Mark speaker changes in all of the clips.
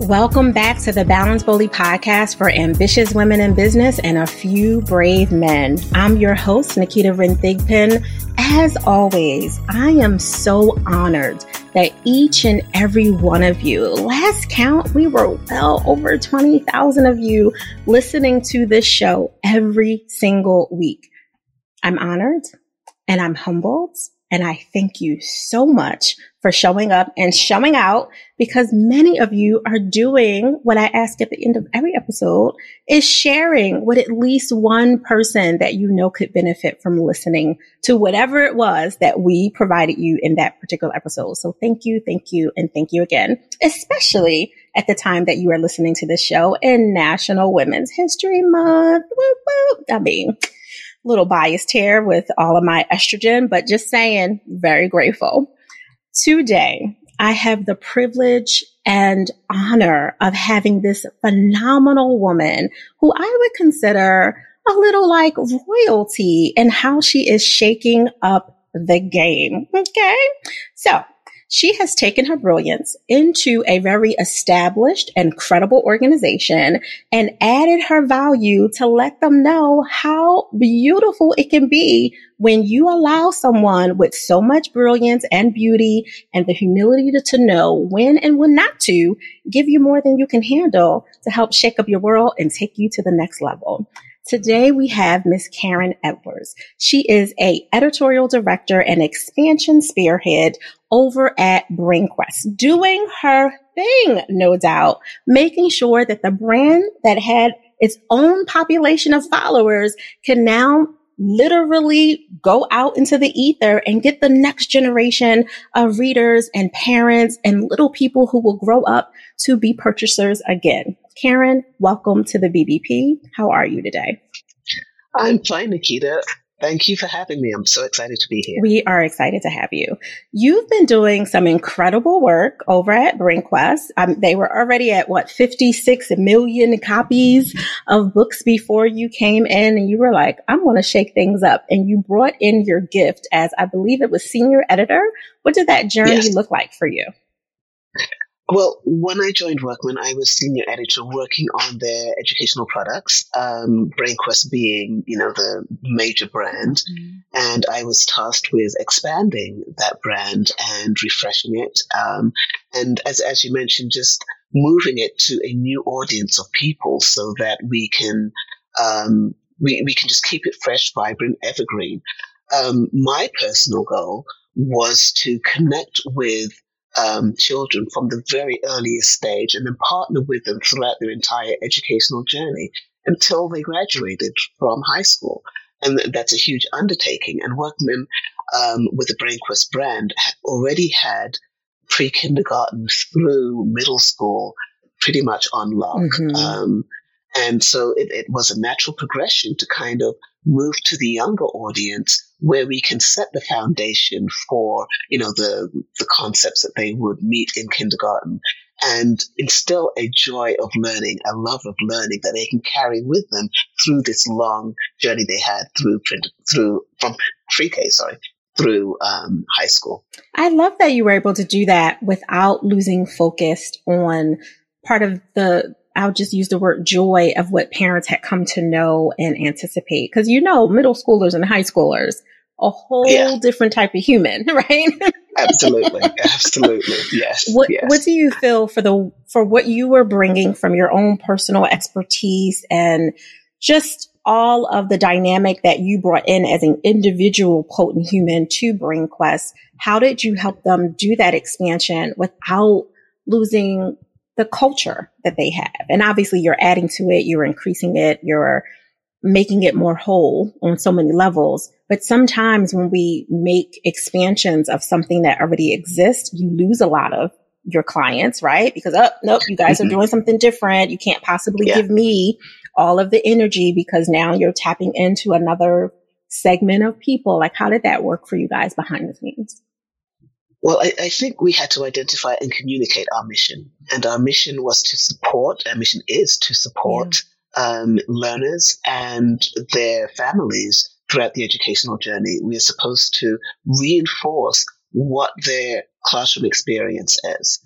Speaker 1: Welcome back to the Balance Boldly podcast for ambitious women in business and a few brave men. I'm your host, Naketa Ren Thigpen. As always, I am so honored that each and every one of you, last count, we were well over 20,000 of you listening to this show every single week. I'm honored and I'm humbled and I thank you so much for showing up and showing out because many of you are doing what I ask at the end of every episode is sharing with at least one person that you know could benefit from listening to whatever it was that we provided you in that particular episode. So thank you, thank you, and thank you again, especially at the time that you are listening to this show in National Women's History Month. Whoop. I mean, little biased here with all of my estrogen, but just saying, very grateful. Today, I have the privilege and honor of having this phenomenal woman who I would consider a little like royalty in how she is shaking up the game. Okay. So she has taken her brilliance into a very established and credible organization and added her value to let them know how beautiful it can be when you allow someone with so much brilliance and beauty and the humility to, to know when and when not to give you more than you can handle to help shake up your world and take you to the next level. Today we have Miss Karen Edwards. She is a editorial director and expansion spearhead over at BrainQuest, doing her thing, no doubt, making sure that the brand that had its own population of followers can now literally go out into the ether and get the next generation of readers and parents and little people who will grow up to be purchasers again. Karen, welcome to the BBP. How are you today?
Speaker 2: I'm fine, Naketa. Thank you for having me. I'm so excited to be here.
Speaker 1: We are excited to have you. You've been doing some incredible work over at BrainQuest. Um, they were already at what, 56 million copies of books before you came in and you were like, I'm going to shake things up. And you brought in your gift as I believe it was senior editor. What did that journey yes. look like for you?
Speaker 2: Well, when I joined Workman, I was senior editor working on their educational products, um, BrainQuest being, you know, the major brand. Mm-hmm. And I was tasked with expanding that brand and refreshing it. Um, and as, as you mentioned, just moving it to a new audience of people so that we can, um, we, we can just keep it fresh, vibrant, evergreen. Um, my personal goal was to connect with um, children from the very earliest stage and then partner with them throughout their entire educational journey until they graduated from high school. And that's a huge undertaking. And Workman, um, with the BrainQuest brand, already had pre kindergarten through middle school pretty much on lock. Mm-hmm. Um, and so it, it was a natural progression to kind of move to the younger audience where we can set the foundation for, you know, the, the concepts that they would meet in kindergarten and instill a joy of learning, a love of learning that they can carry with them through this long journey they had through through from pre-K, sorry, through um, high school.
Speaker 1: I love that you were able to do that without losing focus on part of the I'll just use the word joy of what parents had come to know and anticipate. Cause you know, middle schoolers and high schoolers, a whole yeah. different type of human, right?
Speaker 2: absolutely. Absolutely. Yes.
Speaker 1: What,
Speaker 2: yes.
Speaker 1: what do you feel for the, for what you were bringing from your own personal expertise and just all of the dynamic that you brought in as an individual potent human to BrainQuest? How did you help them do that expansion without losing the culture that they have. And obviously you're adding to it, you're increasing it, you're making it more whole on so many levels. But sometimes when we make expansions of something that already exists, you lose a lot of your clients, right? Because, oh, nope, you guys mm-hmm. are doing something different. You can't possibly yeah. give me all of the energy because now you're tapping into another segment of people. Like, how did that work for you guys behind the scenes?
Speaker 2: Well, I, I, think we had to identify and communicate our mission. And our mission was to support, our mission is to support yeah. um, learners and their families throughout the educational journey. We are supposed to reinforce what their classroom experience is.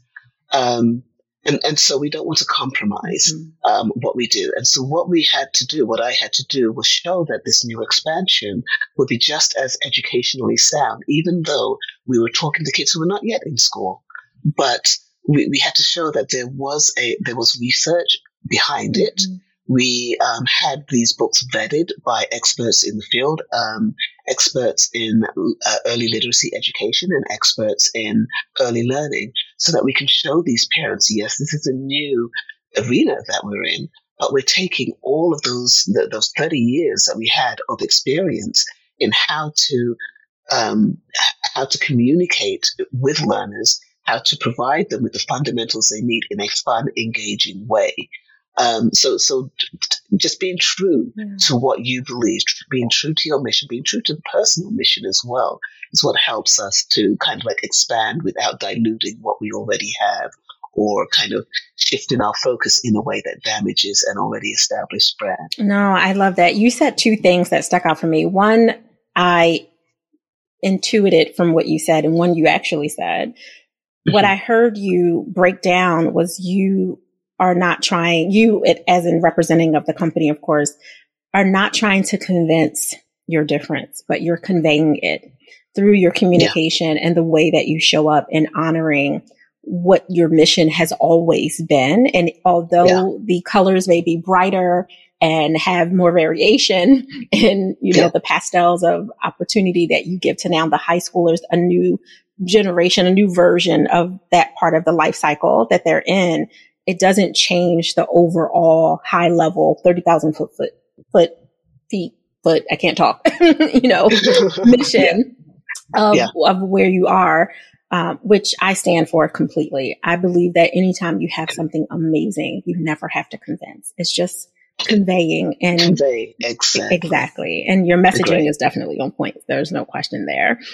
Speaker 2: Um, And, and so we don't want to compromise mm-hmm. um, what we do. And so what we had to do, what I had to do was show that this new expansion would be just as educationally sound, even though we were talking to kids who were not yet in school. But we, we had to show that there was a, there was research behind it. We um, had these books vetted by experts in the field, um, experts in uh, early literacy education and experts in early learning, so that we can show these parents, yes, this is a new arena that we're in, but we're taking all of those those 30 years that we had of experience in how to um, how to communicate with learners, how to provide them with the fundamentals they need in a fun, engaging way. Um, so, so just being true yeah. to what you believe, being true to your mission, being true to the personal mission as well, is what helps us to kind of like expand without diluting what we already have or kind of shifting our focus in a way that damages an already established brand.
Speaker 1: No, I love that. You said two things that stuck out for me. One, I intuited from what you said, and one you actually said. What mm-hmm. I heard you break down was you are not trying, you as in representing of the company, of course, are not trying to convince your difference, but you're conveying it through your communication yeah. and the way that you show up and honoring what your mission has always been. And although yeah. the colors may be brighter and have more variation in, you know, yeah. the pastels of opportunity that you give to now the high schoolers, a new generation, a new version of that part of the life cycle that they're in, it doesn't change the overall high level 30,000 foot, foot, foot, feet, foot, I can't talk, you know, mission yeah. Of, yeah. of where you are. Um, which I stand for completely. I believe that anytime you have something amazing, you never have to convince. It's just conveying and
Speaker 2: convey exactly.
Speaker 1: exactly. And your messaging is definitely on point. There's no question there.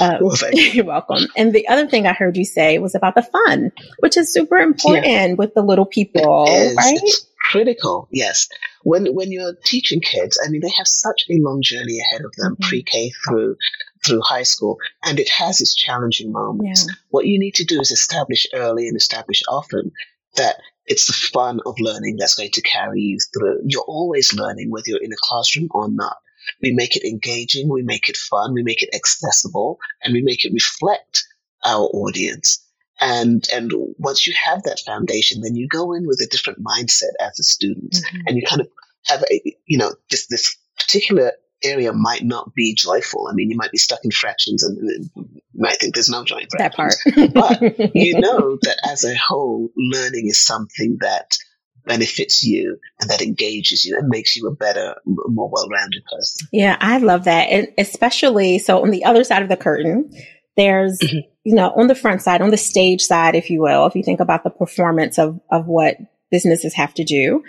Speaker 1: Uh, well, you. are welcome. And the other thing I heard you say was about the fun, which is super important yeah. with the little people, right? It's
Speaker 2: critical. Yes. When when you're teaching kids, I mean, they have such a long journey ahead of them, mm-hmm. pre-K through through high school, and it has its challenging moments. Yeah. What you need to do is establish early and establish often that it's the fun of learning that's going to carry you through. You're always learning, whether you're in a classroom or not. We make it engaging, we make it fun, we make it accessible, and we make it reflect our audience. And and once you have that foundation, then you go in with a different mindset as a student, mm-hmm. and you kind of have a you know this this particular area might not be joyful. I mean, you might be stuck in fractions and, might think there's no joy in fractions. That part. but you know that as a whole, learning is something that benefits you and that engages you and makes you a better, more well-rounded person.
Speaker 1: Yeah, I love that. And especially, so on the other side of the curtain, there's, mm-hmm. you know, on the front side, on the stage side, if you will, if you think about the performance of, of what businesses have to do,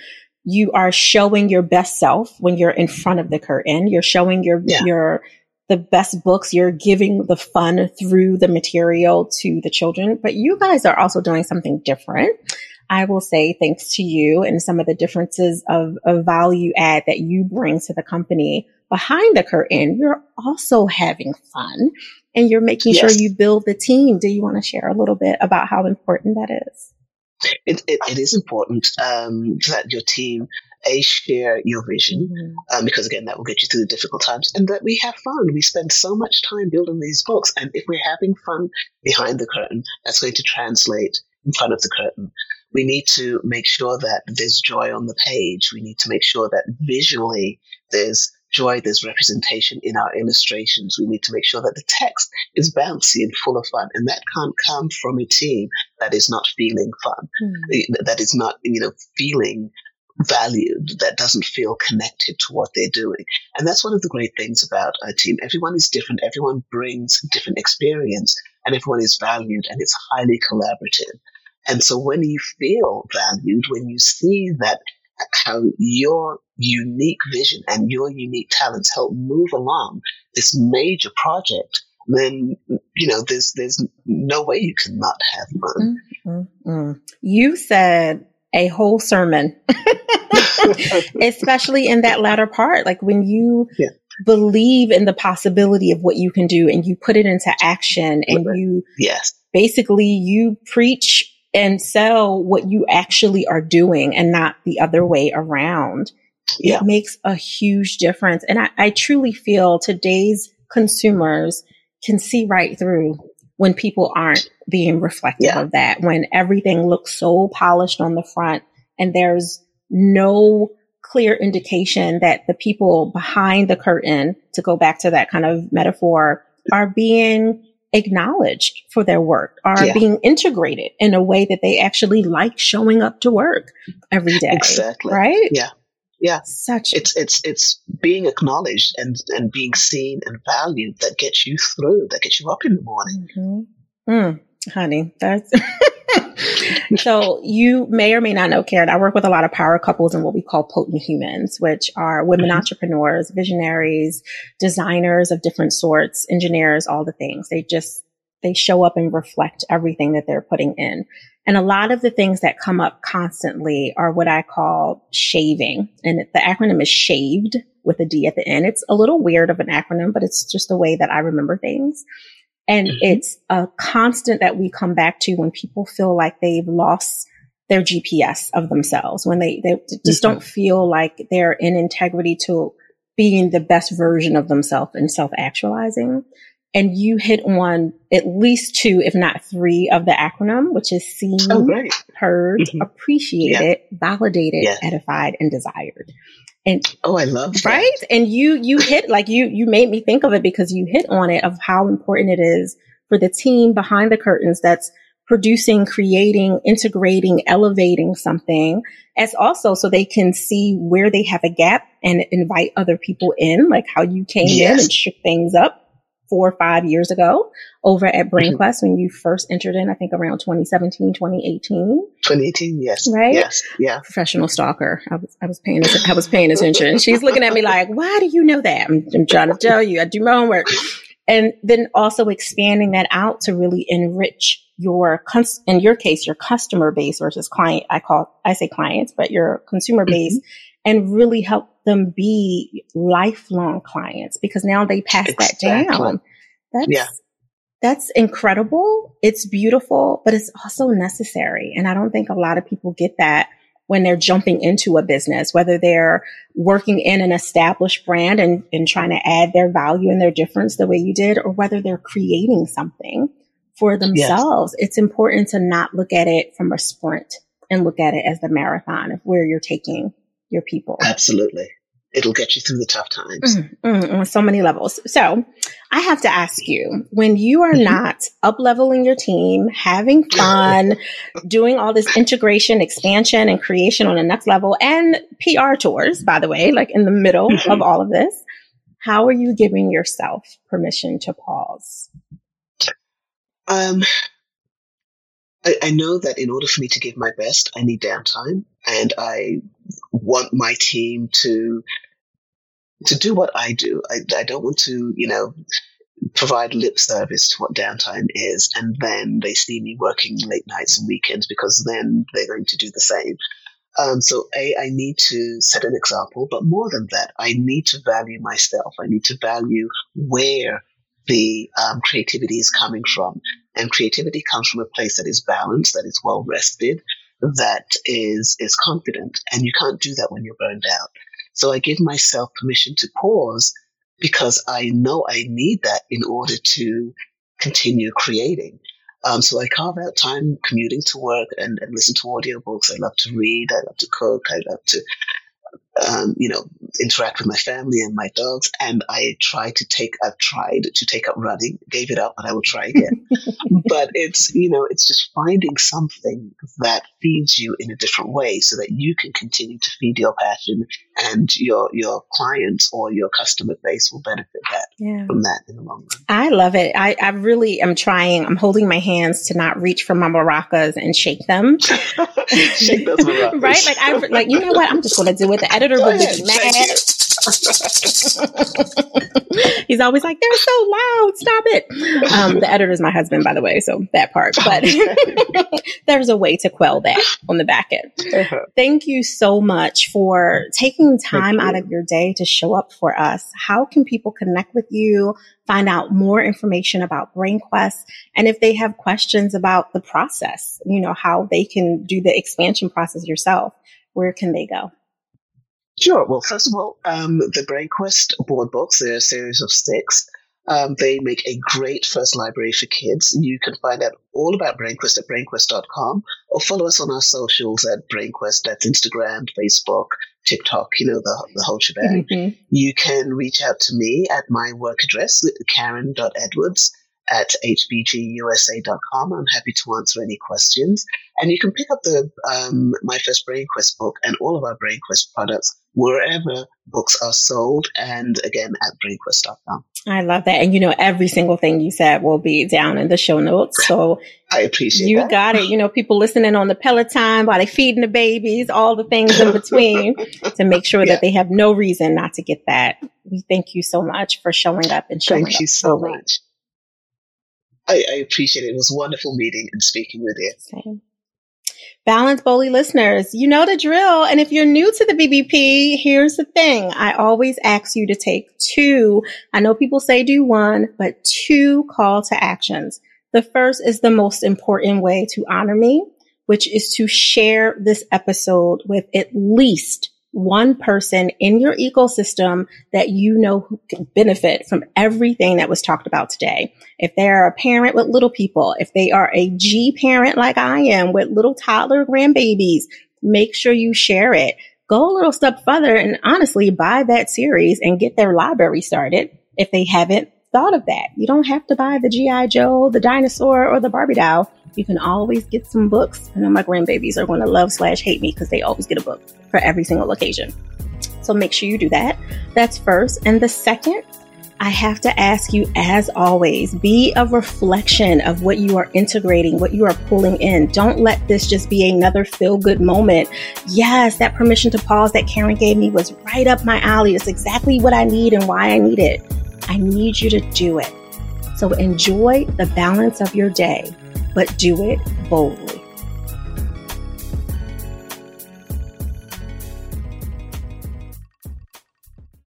Speaker 1: you are showing your best self when you're in front of the curtain. You're showing your, yeah. your, the best books. You're giving the fun through the material to the children, but you guys are also doing something different. I will say thanks to you and some of the differences of, of value add that you bring to the company behind the curtain. You're also having fun and you're making yes. sure you build the team. Do you want to share a little bit about how important that is?
Speaker 2: It, it, it is important um, that your team a share your vision mm-hmm. um, because again that will get you through the difficult times and that we have fun we spend so much time building these books and if we're having fun behind the curtain that's going to translate in front of the curtain we need to make sure that there's joy on the page we need to make sure that visually there's joy, there's representation in our illustrations. We need to make sure that the text is bouncy and full of fun. And that can't come from a team that is not feeling fun, mm. that is not, you know, feeling valued, that doesn't feel connected to what they're doing. And that's one of the great things about a team. Everyone is different. Everyone brings different experience and everyone is valued and it's highly collaborative. And so when you feel valued, when you see that how your unique vision and your unique talents help move along this major project, then you know there's there's no way you can not have fun.
Speaker 1: Mm-hmm. You said a whole sermon, especially in that latter part, like when you. Yeah. Believe in the possibility of what you can do and you put it into action and you
Speaker 2: yes
Speaker 1: basically you preach and sell what you actually are doing and not the other way around. Yeah. It makes a huge difference. And I, I truly feel today's consumers can see right through when people aren't being reflective yeah. of that, when everything looks so polished on the front and there's no clear indication that the people behind the curtain, to go back to that kind of metaphor, are being acknowledged for their work, are yeah. being integrated in a way that they actually like showing up to work every day.
Speaker 2: Exactly.
Speaker 1: Right?
Speaker 2: Yeah. Yeah.
Speaker 1: Such
Speaker 2: it's it's it's being acknowledged and and being seen and valued that gets you through, that gets you up in the morning.
Speaker 1: Mm-hmm. Mm, honey, that's so you may or may not know, Karen, I work with a lot of power couples and what we call potent humans, which are women mm-hmm. entrepreneurs, visionaries, designers of different sorts, engineers, all the things. They just, they show up and reflect everything that they're putting in. And a lot of the things that come up constantly are what I call shaving. And the acronym is shaved with a D at the end. It's a little weird of an acronym, but it's just the way that I remember things. And mm-hmm. it's a constant that we come back to when people feel like they've lost their GPS of themselves, when they, they just mm-hmm. don't feel like they're in integrity to being the best version of themselves and self actualizing. And you hit on at least two, if not three of the acronym, which is seen, oh, heard, mm-hmm. appreciated, yeah. validated, yeah. edified, and desired.
Speaker 2: And oh, I love that.
Speaker 1: right. And you you hit like you you made me think of it because you hit on it of how important it is for the team behind the curtains that's producing, creating, integrating, elevating something as also so they can see where they have a gap and invite other people in, like how you came yes. in and shook things up four or five years ago over at BrainQuest mm-hmm. when you first entered in, I think around 2017, 2018.
Speaker 2: 2018, yes.
Speaker 1: Right?
Speaker 2: Yes. Yeah.
Speaker 1: Professional stalker. I was, I was paying, I was paying attention. She's looking at me like, why do you know that? I'm, I'm trying to tell you, I do my homework. And then also expanding that out to really enrich your, in your case, your customer base versus client. I call, I say clients, but your consumer base mm-hmm. And really help them be lifelong clients because now they pass exactly. that down. That's, yeah. that's incredible. It's beautiful, but it's also necessary. And I don't think a lot of people get that when they're jumping into a business, whether they're working in an established brand and, and trying to add their value and their difference the way you did, or whether they're creating something for themselves. Yes. It's important to not look at it from a sprint and look at it as the marathon of where you're taking your people.
Speaker 2: Absolutely. It'll get you through the tough times. Mm,
Speaker 1: mm, on so many levels. So I have to ask you, when you are mm-hmm. not up leveling your team, having fun, doing all this integration, expansion and creation on the next level and PR tours, by the way, like in the middle mm-hmm. of all of this, how are you giving yourself permission to pause?
Speaker 2: Um, I, I, know that in order for me to give my best, I need downtime, and I want my team to to do what I do. I, I don't want to, you know, provide lip service to what downtime is, and then they see me working late nights and weekends because then they're going to do the same. Um, so, A, I need to set an example, but more than that, I need to value myself. I need to value where the um, creativity is coming from. And creativity comes from a place that is balanced, that is well rested, that is, is confident. And you can't do that when you're burned out. So I give myself permission to pause because I know I need that in order to continue creating. Um, so I carve out time commuting to work and, and listen to audiobooks. I love to read. I love to cook. I love to um, you know, interact with my family and my dogs. And I try to take, I've tried to take up running, gave it up, but I will try again. but it's, you know, it's just finding something that feeds you in a different way so that you can continue to feed your passion and your, your clients or your customer base will benefit that yeah. from that in the long run.
Speaker 1: I love it. I, I really am trying, I'm holding my hands to not reach for my maracas and shake them.
Speaker 2: shake those maracas.
Speaker 1: right? Like I, like, you know what? I'm just going to do it. With the editor will be mad. He's always like, they're so loud. Stop it. Um, the editor is my husband, by the way. So that part, but there's a way to quell that on the back end. Uh-huh. Thank you so much for taking time out of your day to show up for us. How can people connect with you, find out more information about BrainQuest, and if they have questions about the process, you know, how they can do the expansion process yourself, where can they go?
Speaker 2: Sure. Well, first of all, um, the BrainQuest board books, they're a series of six. Um, they make a great first library for kids. You can find out all about BrainQuest at brainquest.com or follow us on our socials at BrainQuest. That's Instagram, Facebook, TikTok, you know, the, the whole shebang. Mm-hmm. You can reach out to me at my work address, karen.edwards at hbgusa.com. I'm happy to answer any questions. And you can pick up the um, My First Brain Quest book and all of our Brain Quest products wherever books are sold and again at brainquest.com.
Speaker 1: I love that. And you know, every single thing you said will be down in the show notes. So
Speaker 2: I appreciate
Speaker 1: you
Speaker 2: that.
Speaker 1: got it. You know, people listening on the Peloton while they feeding the babies, all the things in between to make sure yeah. that they have no reason not to get that. We thank you so much for showing up and showing
Speaker 2: Thank you so much. I, I, appreciate it. It was wonderful meeting and speaking with you.
Speaker 1: Same. Balance Boldly listeners, you know the drill. And if you're new to the BBP, here's the thing. I always ask you to take two. I know people say do one, but two call to actions. The first is the most important way to honor me, which is to share this episode with at least one person in your ecosystem that you know who can benefit from everything that was talked about today. If they're a parent with little people, if they are a G parent like I am with little toddler grandbabies, make sure you share it. Go a little step further and honestly buy that series and get their library started if they haven't thought of that. You don't have to buy the G.I. Joe, the dinosaur, or the Barbie doll. You can always get some books. I know my grandbabies are going to love slash hate me because they always get a book for every single occasion. So make sure you do that. That's first. And the second, I have to ask you, as always, be a reflection of what you are integrating, what you are pulling in. Don't let this just be another feel good moment. Yes, that permission to pause that Karen gave me was right up my alley. It's exactly what I need and why I need it. I need you to do it. So enjoy the balance of your day, but do it boldly.